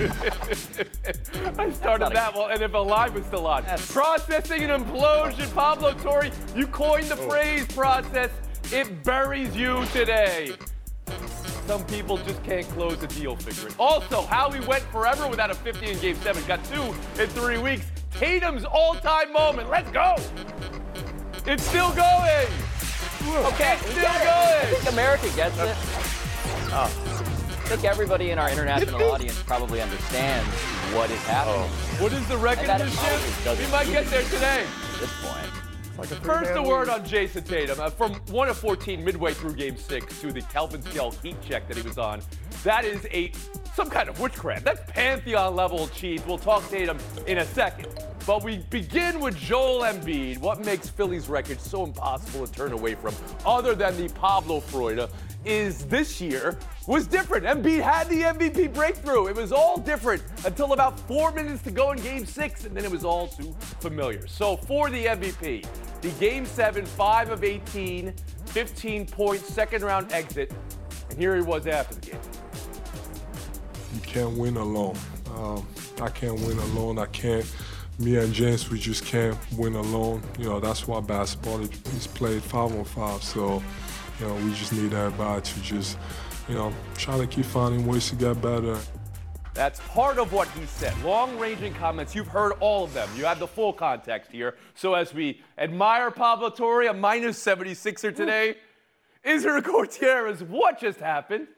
I started that and if Alive was still on. Processing an implosion. Pablo Torre, you coined the oh. phrase process. It buries you today. Some people just can't close a deal, figure it. Also, how he went forever without a 50 in game seven. Got two in three weeks. Tatum's all-time moment. Let's go. It's still going. Okay, It's still it. I going. think America gets it. I oh. Think everybody in our international audience probably understands what is happening What is the record of this apology We might get there today. at this point. Like First, three-man a word on Jayson Tatum. Uh, from 1 of 14 midway through game six to the Kelvin Scale heat check that he was on. That is a some kind of witchcraft. That's pantheon level cheat. We'll talk Tatum in a second. But we begin with Joel Embiid. What makes Philly's record so impossible to turn away from, other than the Pablo Freude, is this year was different. Embiid had the MVP breakthrough. It was all different until about four minutes to go in game six, and then it was all too familiar. So for the MVP, the game seven, five of 18, 15 point second round exit, and here he was after the game. You can't win alone. Um, I can't win alone. I can't. Me and James, we just can't win alone. You know, that's why basketball is played five on five. So, you know, we just need that everybody to just, you know, try to keep finding ways to get better. That's part of what he said. Long ranging comments, you've heard all of them. You have the full context here. So as we admire Pablo Torre, a minus 76er today, Israel Gutierrez, what just happened?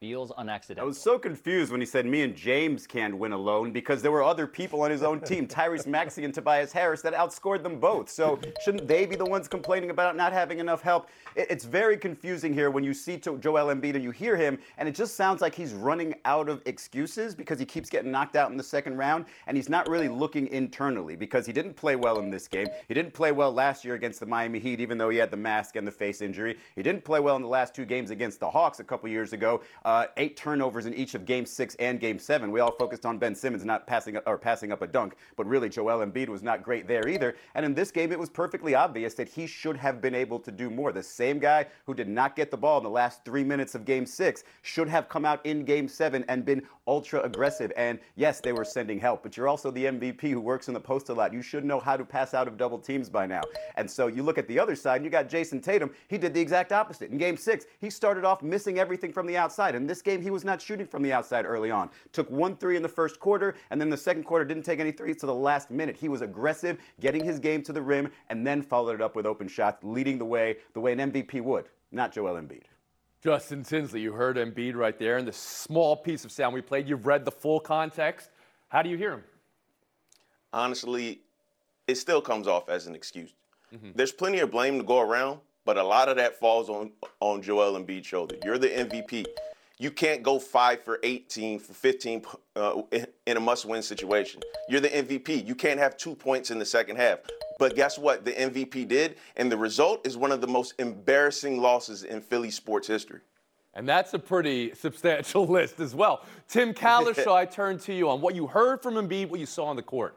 Feels I was so confused when he said me and James can't win alone because there were other people on his own team, Tyrese Maxey and Tobias Harris, that outscored them both. So shouldn't they be the ones complaining about not having enough help? It's very confusing here when you see to- Joel Embiid and you hear him, and it just sounds like he's running out of excuses because he keeps getting knocked out in the second round, and he's not really looking internally because he didn't play well in this game. He didn't play well last year against the Miami Heat, even though he had the mask and the face injury. He didn't play well in the last two games against the Hawks a couple years ago. Uh, Uh, eight turnovers in each of Game Six and Game Seven. We all focused on Ben Simmons not passing or passing up a dunk, but really Joel Embiid was not great there either. And in this game, it was perfectly obvious that he should have been able to do more. The same guy who did not get the ball in the last three minutes of Game Six should have come out in Game Seven and been ultra aggressive. And yes, they were sending help, but you're also the MVP who works in the post a lot. You should know how to pass out of double teams by now. And so you look at the other side, and you got Jayson Tatum. He did the exact opposite. In Game Six, he started off missing everything from the outside. In this game, he was not shooting from the outside early on. Took one three in the first quarter, and then the second quarter didn't take any threes to the last minute. He was aggressive, getting his game to the rim, and then followed it up with open shots, leading the way the way an MVP would, not Joel Embiid. Justin Tinsley, you heard Embiid right there in the small piece of sound we played. You've read the full context. How do you hear him? honestly, it still comes off as an excuse. Mm-hmm. There's plenty of blame to go around, but a lot of that falls on on Joel Embiid's shoulder. You're the MVP. You can't go five for 18 for 15 uh, in- in a must-win situation. You're the MVP. You can't have two points in the second half. But guess what? The MVP did, and the result is one of the most embarrassing losses in Philly sports history. And that's a pretty substantial list as well. Tim Cowlishaw, I turn to you on what you heard from Embiid, what you saw on the court.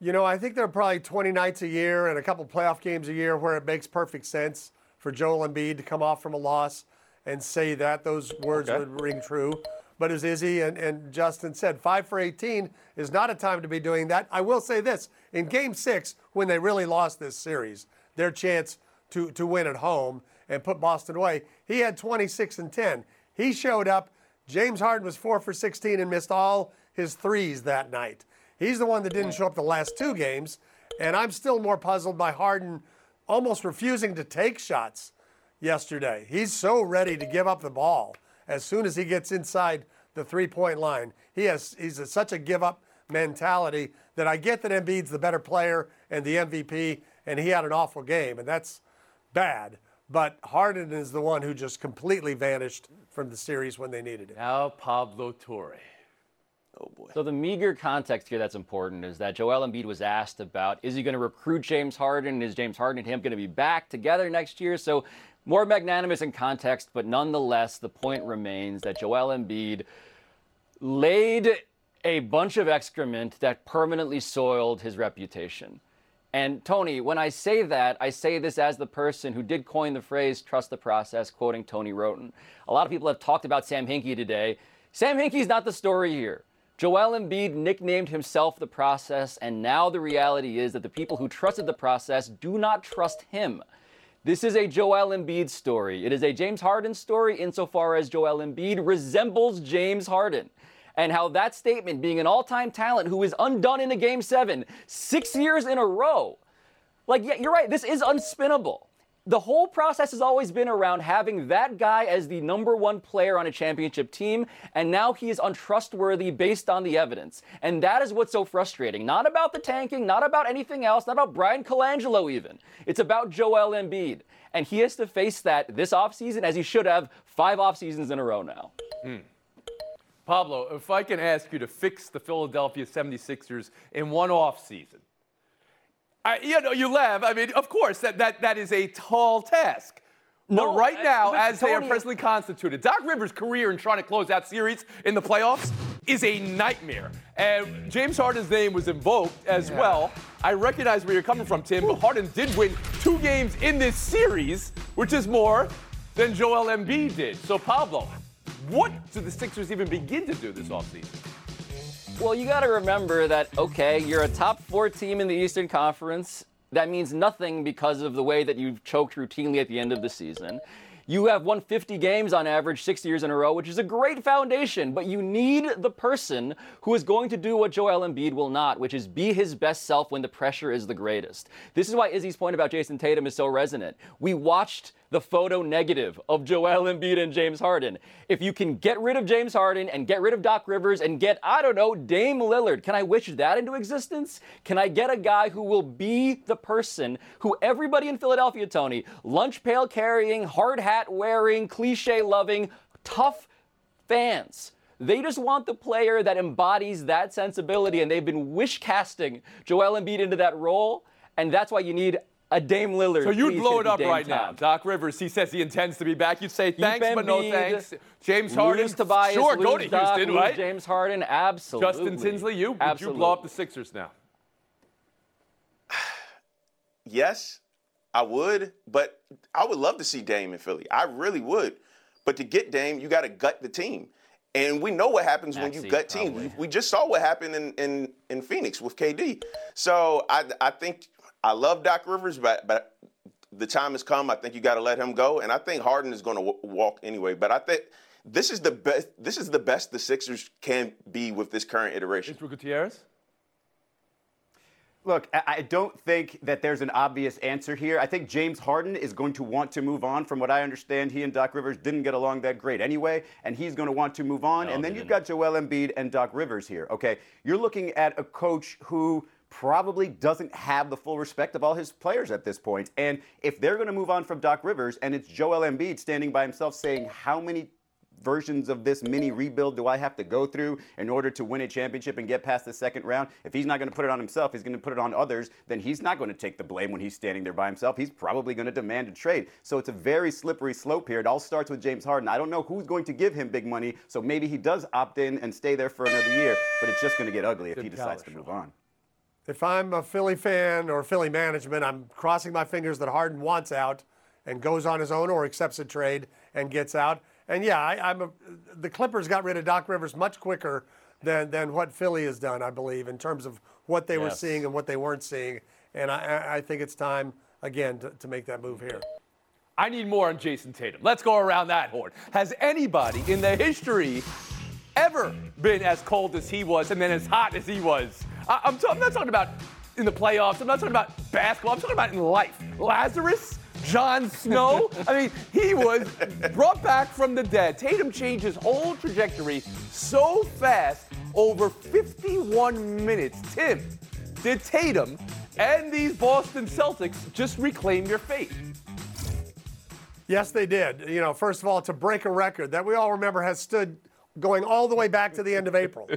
You know, I think there are probably 20 nights a year and a couple playoff games a year where it makes perfect sense for Joel Embiid to come off from a loss and say that. Those words Okay. would ring true. But as Izzy and, and Justin said, 5 for 18 is not a time to be doing that. I will say this in game six, when they really lost this series, their chance to, to win at home and put Boston away, he had 26 and 10. He showed up. James Harden was 4 for 16 and missed all his threes that night. He's the one that didn't show up the last two games. And I'm still more puzzled by Harden almost refusing to take shots yesterday. He's so ready to give up the ball as soon as he gets inside the three point line. He has he's a, such a give up mentality that I get that Embiid's the better player and the MVP, and he had an awful game, and that's bad. But Harden is the one who just completely vanished from the series when they needed it. Now, Pablo Torre. Oh boy. So the meager context here that's important is that Joel Embiid was asked about is he going to recruit James Harden? Is James Harden and him going to be back together next year? So more magnanimous in context, but nonetheless, the point remains that Joel Embiid laid a bunch of excrement that permanently soiled his reputation. And Tony, when I say that, I say this as the person who did coin the phrase trust the process, quoting Tony Wroten. A lot of people have talked about Sam Hinkie today. Sam Hinkie's not the story here. Joel Embiid nicknamed himself the process, and now the reality is that the people who trusted the process do not trust him. This is a Joel Embiid story. It is a James Harden story insofar as Joel Embiid resembles James Harden. And how that statement, being an all time talent who is undone in a game seven, six years in a row, like, yeah, you're right, this is unspinnable the whole process has always been around having that guy as the number one player on a championship team, and now he is untrustworthy based on the evidence. And that is what's so frustrating. Not about the tanking, not about anything else, not about Bryan Colangelo even. It's about Joel Embiid. And he has to face that this offseason as he should have five off seasons in a row now. Mm. Pablo, if I can ask you to fix the Philadelphia 76ers in one off season, I, you know, you laugh. I mean, of course, that, that, that is a tall task. No, but right uh, now, as they are presently constituted, Doc Rivers' career in trying to close out series in the playoffs is a nightmare. And James Harden's name was invoked as yeah. well. I recognize where you're coming from, Tim, but Harden did win two games in this series, which is more than Joel Embiid did. So, Pablo, what do the Sixers even begin to do this offseason? Well, you got to remember that, okay, you're a top four team in the Eastern Conference. That means nothing because of the way that you've choked routinely at the end of the season. You have won 50 games on average six years in a row, which is a great foundation, but you need the person who is going to do what Joel Embiid will not, which is be his best self when the pressure is the greatest. This is why Izzy's point about Jayson Tatum is so resonant. We watched the photo negative of Joel Embiid and James Harden. If you can get rid of James Harden and get rid of Doc Rivers and get, I don't know, Dame Lillard, can I wish that into existence? Can I get a guy who will be the person who everybody in Philadelphia, Tony, lunch pail carrying, hard hat wearing, cliche loving, tough fans. They just want the player that embodies that sensibility, and they've been wish casting Joel Embiid into that role, and that's why you need a Dame Lillard. So you'd blow it up right time. now. Doc Rivers, he says he intends to be back. You'd say thanks, but no thanks. James Harden, lose Tobias, sure, lose go to Doc, Houston, right? James Harden, absolutely. Justin Tinsley, you would you blow up the Sixers now? yes, I would, but I would love to see Dame in Philly. I really would. But to get Dame, you got to gut the team. And we know what happens when you gut teams. We, we, just saw what happened in, in, in Phoenix with KD. So I, I think I love Doc Rivers, but, but the time has come. I think you got to let him go, and I think Harden is going to w- walk anyway. But I think this is the best. This is the best the Sixers can be with this current iteration. Mr. Gutierrez. Look, I don't think that there's an obvious answer here. I think James Harden is going to want to move on. From what I understand, he and Doc Rivers didn't get along that great anyway, and he's going to want to move on. No, and then you've got Joel Embiid and Doc Rivers here. Okay, you're looking at a coach who probably doesn't have the full respect of all his players at this point. And if they're going to move on from Doc Rivers and it's Joel Embiid standing by himself saying, How many versions of this mini rebuild do I have to go through in order to win a championship and get past the second round? If he's not going to put it on himself, he's going to put it on others, then he's not going to take the blame when he's standing there by himself. He's probably going to demand a trade. So it's a very slippery slope here. It all starts with James Harden. I don't know who's going to give him big money, so maybe he does opt in and stay there for another year, but it's just going to get ugly if he decides to move on if I'm a Philly fan or Philly management, I'm crossing my fingers that Harden wants out and goes on his own or accepts a trade and gets out. And yeah, I, am the Clippers got rid of Doc Rivers much quicker than than what Philly has done, I believe, in terms of what they yes. were seeing and what they weren't seeing. And I, I think it's time again to, to make that move here. I need more on Jason Tatum. Let's go around that horn. Has anybody in the history ever been as cold as he was and then as hot as he was? I, am t- I'm not talking about in the playoffs. I'm not talking about basketball. I'm talking about in life. Lazarus, Jon Snow. I mean, he was brought back from the dead. Tatum changed his whole trajectory so fast over 51 minutes. Tim, did Tatum and these Boston Celtics just reclaim your faith? Yes, they did. You know, first of all, to break a record that we all remember has stood going all the way back to the end of April.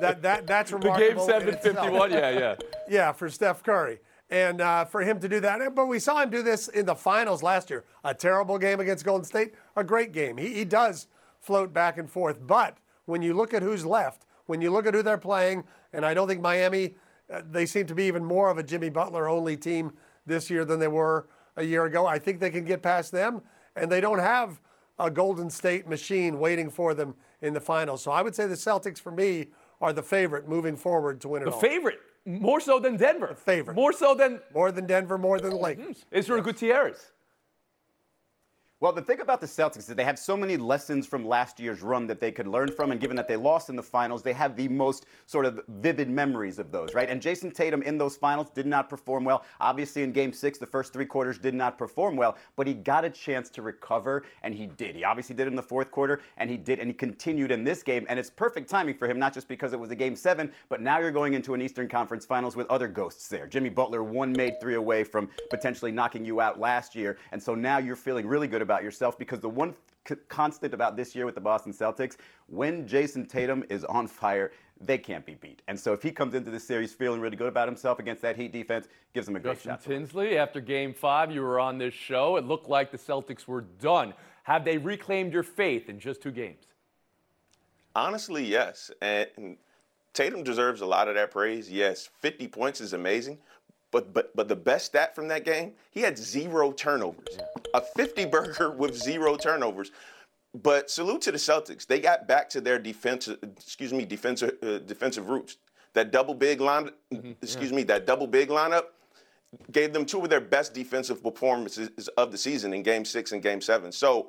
That, that, that's remarkable. The game seven fifty one. yeah, yeah. Yeah, for Steph Curry. And uh, for him to do that. But we saw him do this in the finals last year. A terrible game against Golden State, a great game. He, he does float back and forth. But when you look at who's left, when you look at who they're playing, and I don't think Miami, uh, they seem to be even more of a Jimmy Butler only team this year than they were a year ago. I think they can get past them, and they don't have a Golden State machine waiting for them in the finals. So I would say the Celtics, for me, are the favorite moving forward to win it The all. favorite, more so than Denver. The favorite. More so than more than Denver, more than the oh, Lakers. Hmm. Israel Gutierrez. Well, the thing about the Celtics is they have so many lessons from last year's run that they could learn from, and given that they lost in the finals, they have the most sort of vivid memories of those, right? And Jayson Tatum in those finals did not perform well. Obviously, in game six, the first three quarters did not perform well, but he got a chance to recover, and he did. He obviously did in the fourth quarter, and he did, and he continued in this game, and it's perfect timing for him, not just because it was a game seven, but now you're going into an Eastern Conference finals with other ghosts there. Jimmy Butler, one made three away from potentially knocking you out last year, and so now you're feeling really good about yourself because the one c- constant about this year with the Boston Celtics, when Jayson Tatum is on fire, they can't be beat. And so if he comes into this series feeling really good about himself against that Heat defense, gives him a great shot. to. Tinsley, after game five, you were on this show. It looked like the Celtics were done. Have they reclaimed your faith in just two games? Honestly, yes. And Tatum deserves a lot of that praise. Yes, 50 points is amazing. But but but the best stat from that game, he had zero turnovers. A 50 burger with zero turnovers. But salute to the Celtics. They got back to their defensive excuse me, defensive uh, defensive roots. That double big line excuse me, that double big lineup gave them two of their best defensive performances of the season in game 6 and game 7. So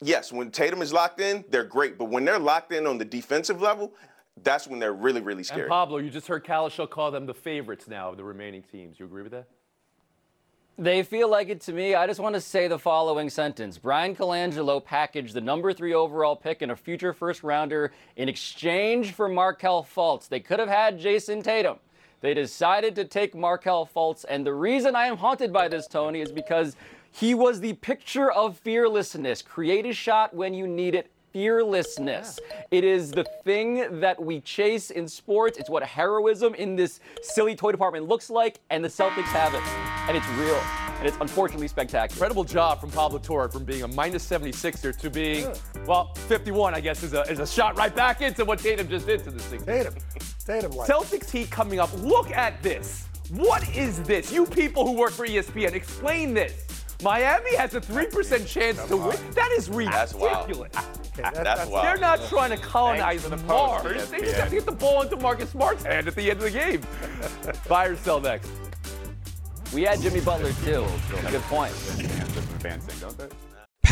yes, when Tatum is locked in, they're great. But when they're locked in on the defensive level, that's when they're really, really And. Pablo, you just heard Cowlishaw call them the favorites now of the remaining teams. You agree with that? They feel like it to me. I just want to say the following sentence. Bryan Colangelo packaged the number three overall pick and a future first rounder in exchange for Markelle Fultz. They could have had Jayson Tatum. They decided to take Markelle Fultz. And the reason I am haunted by this, Tony, is because he was the picture of fearlessness. Create a shot when you need it. Fearlessness. It is the thing that we chase in sports. It's what heroism in this silly toy department looks like, and the Celtics have it. And it's real. And it's unfortunately spectacular. Incredible job from Pablo Torre from being a minus 76er to being, well, 51, I guess, is a, is a shot right back into what Tatum just did to the Sixers. Tatum. Tatum like. Celtics Heat coming up. Look at this. What is this? You people who work for ESPN, explain this. Miami has a 3% chance to win. That is That's wild. ridiculous. That's wild. They're not trying to colonize the Mars. post, They just have to get the ball into Marcus Smart's hand at the end of the game. Buy or sell next. We had Jimmy Butler too. Good point. Fans think, don't they?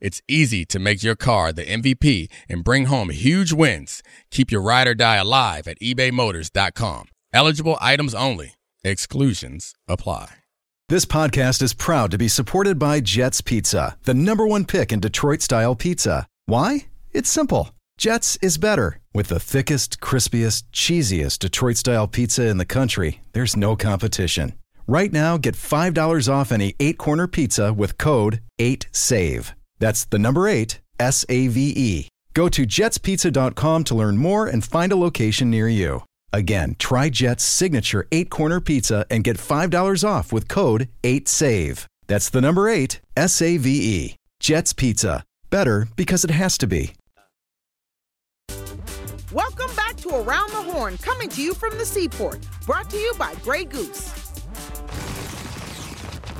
it's easy to make your car the MVP and bring home huge wins. Keep your ride or die alive at ebaymotors.com. Eligible items only. Exclusions apply. This podcast is proud to be supported by Jets Pizza, the number one pick in Detroit style pizza. Why? It's simple. Jets is better. With the thickest, crispiest, cheesiest Detroit style pizza in the country, there's no competition. Right now, get $5 off any eight corner pizza with code 8SAVE. That's the number eight, S A V E. Go to jetspizza.com to learn more and find a location near you. Again, try Jet's signature eight corner pizza and get $5 off with code 8SAVE. That's the number eight, S A V E. Jet's Pizza. Better because it has to be. Welcome back to Around the Horn, coming to you from the Seaport. Brought to you by Grey Goose.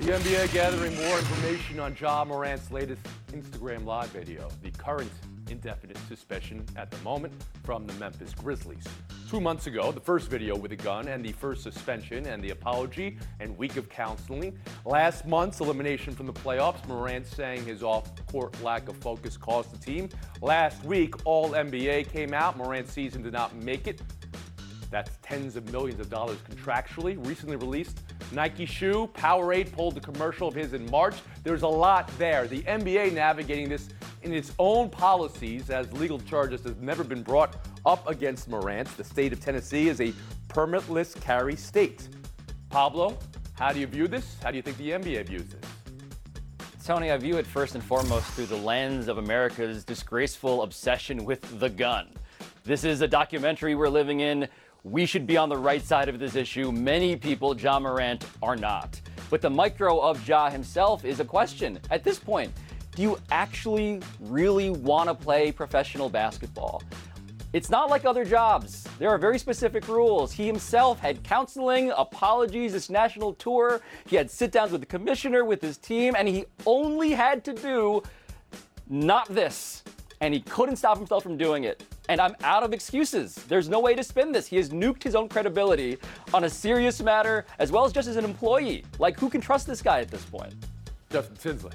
The NBA gathering more information on Ja Morant's latest Instagram live video, the current indefinite suspension at the moment from the Memphis Grizzlies. Two months ago, the first video with a gun and the first suspension and the apology and week of counseling. Last month's elimination from the playoffs, Morant saying his off-court lack of focus caused the team. Last week, all NBA came out. Morant's season did not make it. That's tens of millions of dollars contractually. Recently released Nike shoe, Powerade pulled the commercial of his in March. There's a lot there. The NBA navigating this in its own policies as legal charges have never been brought up against Morant. The state of Tennessee is a permitless carry state. Pablo, how do you view this? How do you think the NBA views this? Tony, I view it first and foremost through the lens of America's disgraceful obsession with the gun. This is a documentary we're living in. We should be on the right side of this issue. Many people, Ja Morant, are not. But the micro of Ja himself is a question. At this point, do you actually really want to play professional basketball? It's not like other jobs. There are very specific rules. He himself had counseling, apologies, this national tour. He had sit downs with the commissioner, with his team, and he only had to do not this. And he couldn't stop himself from doing it. And I'm out of excuses. There's no way to spin this. He has nuked his own credibility on a serious matter, as well as just as an employee. Like, who can trust this guy at this point? Justin Tinsley.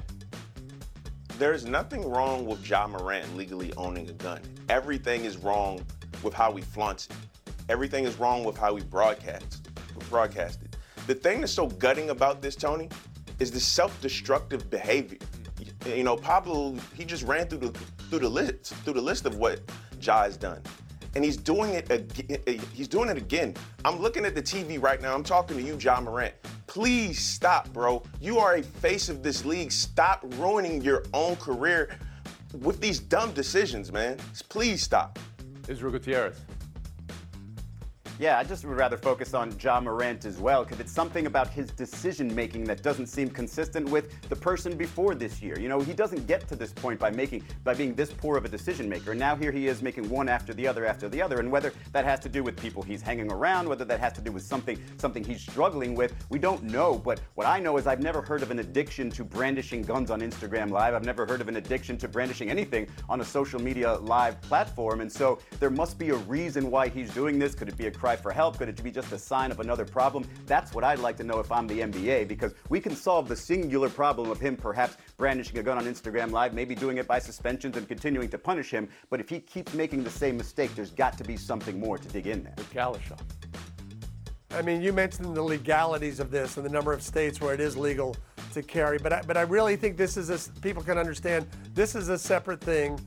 There's nothing wrong with Ja Morant legally owning a gun. Everything is wrong with how he flaunts it. Everything is wrong with how he broadcasts, broadcasted. The thing that's so gutting about this, Tony, is the self-destructive behavior. You know, Pablo, he just ran through the through the list through the list of what Ja has done. And he's doing it again. Eh, he's doing it again. I'm looking at the TV right now. I'm talking to you, Ja Morant. Please stop, bro. You are a face of this league. Stop ruining your own career with these dumb decisions, man. Please stop. Israel Gutierrez. Yeah, I just would rather focus on Ja Morant as well, because it's something about his decision making that doesn't seem consistent with the person before this year. You know, he doesn't get to this point by making by being this poor of a decision maker. And now here he is making one after the other after the other. And whether that has to do with people he's hanging around, whether that has to do with something something he's struggling with, we don't know. But what I know is I've never heard of an addiction to brandishing guns on Instagram Live. I've never heard of an addiction to brandishing anything on a social media live platform. And so there must be a reason why he's doing this. Could it be a cry for help? Could it be just a sign of another problem? That's what I'd like to know if I'm the NBA because we can solve the singular problem of him perhaps brandishing a gun on Instagram Live, maybe doing it by suspensions and continuing to punish him. But if he keeps making the same mistake, there's got to be something more to dig in there. Cowlishaw. I mean, you mentioned the legalities of this and the number of states where it is legal to carry, but I, but I really think this is a, people can understand this is a separate thing,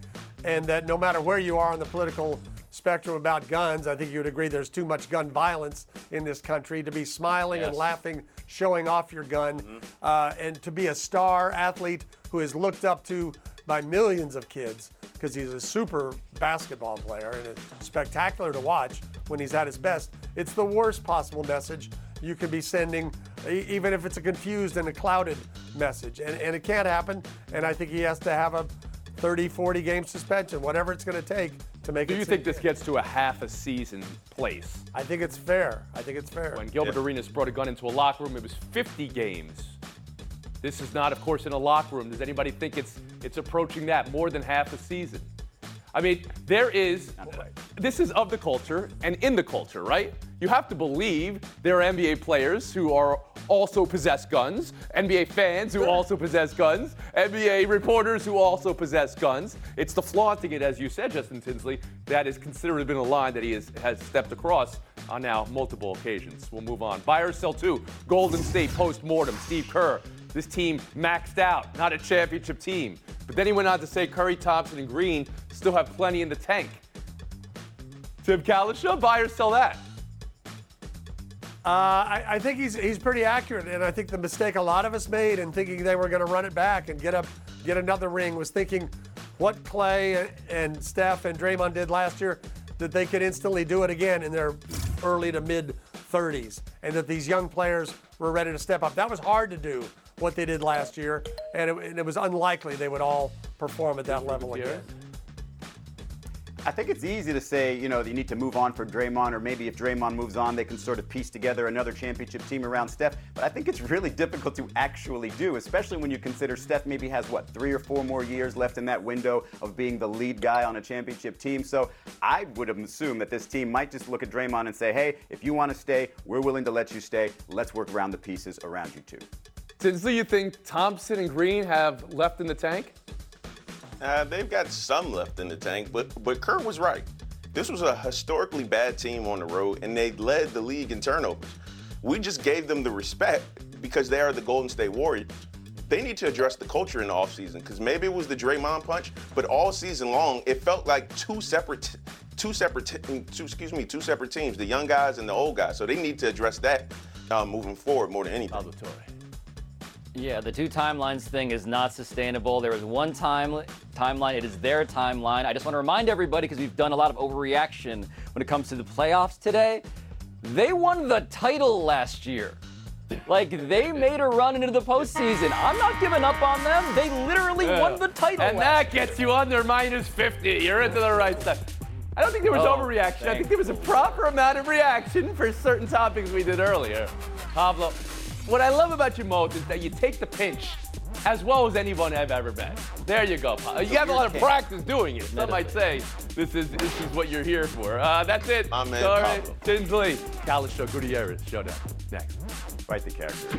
and that no matter where you are on the political spectrum about guns, I think you would agree there's too much gun violence in this country to be smiling and laughing, showing off your gun, uh, and to be a star athlete who is looked up to by millions of kids because he's a super basketball player and it's spectacular to watch when he's at his best. It's the worst possible message you could be sending, even if it's a confused and a clouded message. And, and it can't happen. And I think he has to have a 30, 40 game suspension, whatever it's going to take to make Do you think this gets to a half a season place? I think it's fair. I think it's fair. When Gilbert Arenas brought a gun into a locker room, it was 50 games. This is not, of course, in a locker room. Does anybody think it's it's approaching that more than half a season? I mean, there is. This is of the culture and in the culture, right? You have to believe there are NBA players who are also possess guns, NBA fans who also possess guns, NBA reporters who also possess guns. It's the flaunting it, as you said, Justin Tinsley, that is considered been a line that he has, has stepped across on now multiple occasions. We'll move on. Buy or sell two. Golden State post-mortem. Steve Kerr. This team maxed out, not a championship team. But then he went on to say Curry, Thompson, and Green still have plenty in the tank. Tim Cowlishaw, buy or sell that? Uh, I, I think he's he's pretty accurate, and I think the mistake a lot of us made in thinking they were going to run it back and get up, get another ring was thinking what Clay and Steph and Draymond did last year that they could instantly do it again in their early to mid 30s, and that these young players were ready to step up. That was hard to do what they did last year, and it, and it was unlikely they would all perform at that level again. I think it's easy to say, you know, you need to move on for Draymond, or maybe if Draymond moves on, they can sort of piece together another championship team around Steph. But I think it's really difficult to actually do, especially when you consider Steph maybe has, what, three or four more years left in that window of being the lead guy on a championship team. So I would assume that this team might just look at Draymond and say, hey, if you want to stay, we're willing to let you stay. Let's work around the pieces around you, too. Tinsley, you think Thompson and Green have left in the tank? Uh, they've got some left in the tank, but but Kerr was right. This was a historically bad team on the road, and they led the league in turnovers. We just gave them the respect because they are the Golden State Warriors. they need to address the culture in the offseason because maybe it was the Draymond punch, but all season long it felt like two separate, two separate, two excuse me, two separate teams, the young guys and the old guys. So they need to address that um, moving forward more than anything. Yeah, the two timelines thing is not sustainable. There is one time timeline. It is their timeline. I just want to remind everybody because we've done a lot of overreaction when it comes to the playoffs today. They won the title last year. Like they made a run into the postseason. I'm not giving up on them. They literally won the title. And that gets you under minus 50. You're into the right side. I don't think there was Oh, overreaction. I think there was a proper amount of reaction for certain topics we did earlier. Pablo, what I love about you most is that you take the pinch as well as anyone I've ever met. There you go. You have a lot of practice doing it. Some might say this is this is what you're here for. Uh, that's it. My man, Sorry, Pablo. Tinsley, Cowlishaw Gutierrez, showdown. Next. Fight the character.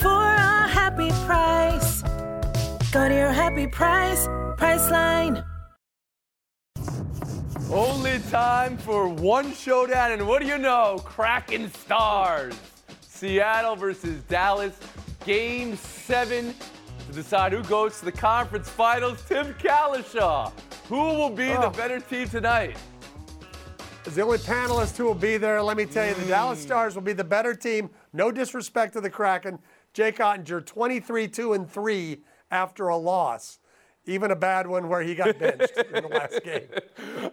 for a happy price. Go to your happy price, Priceline. Only time for one showdown, and what do you know? Kraken Stars. Seattle versus Dallas. Game seven to decide who goes to the conference finals. Tim Cowlishaw. Who will be the Oh. better team tonight? As the only panelist who will be there, let me tell you, the Dallas mm. Stars will be the better team. No disrespect to the Kraken. Jake Oettinger, 23 2 and 3 after a loss. Even a bad one where he got benched in the last game.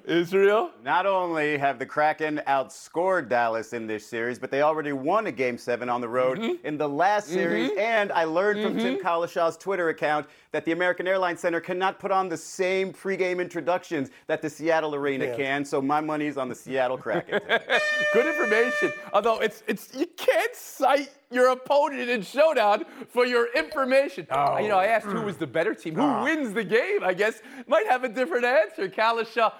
Israel? Not only have the Kraken outscored Dallas in this series, but they already won a game seven on the road mm-hmm. in the last mm-hmm. series. And I learned from Tim mm-hmm. Cowlishaw's Twitter account that the American Airlines Center cannot put on the same pregame introductions that the Seattle Arena Yeah. can. So my money's on the Seattle Kraken. Good information. Although it's it's you can't cite your opponent in showdown for your information. Oh. You know, I asked who was the better team. Who wins the game? I guess might have a different answer. Cowlishaw,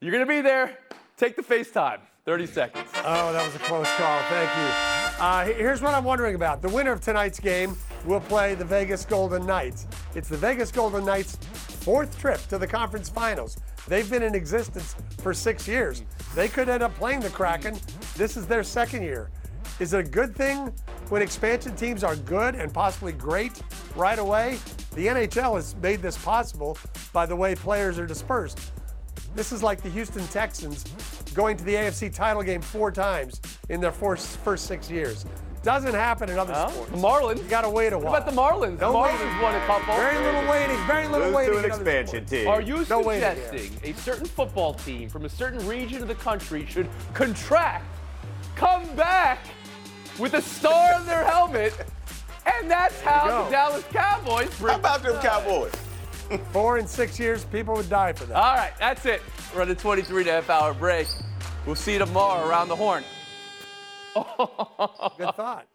you're gonna be there. Take the FaceTime. 30 seconds. Oh, that was a close call. Thank you. Uh, here's what I'm wondering about. The winner of tonight's game will play the Vegas Golden Knights. It's the Vegas Golden Knights' fourth trip to the conference finals. They've been in existence for six years. They could end up playing the Kraken. This is their second year. Is it a good thing when expansion teams are good and possibly great right away? The NHL has made this possible by the way players are dispersed. This is like the Houston Texans going to the AFC title game four times in their first, first six years. Doesn't happen in other Huh? sports. The Marlins. You gotta wait a while. What while. about the Marlins? No the Marlins won a couple. Very little waiting. Very little Lose waiting. to an in other expansion team. Are you No suggesting a certain football team from a certain region of the country should contract, come back with a star on their helmet, and that's how the Dallas Cowboys How about them Cowboys? Four and six years, people would die for that. All right, that's it. We're on a 23 and a half hour break. We'll see you tomorrow around the horn. Good thought.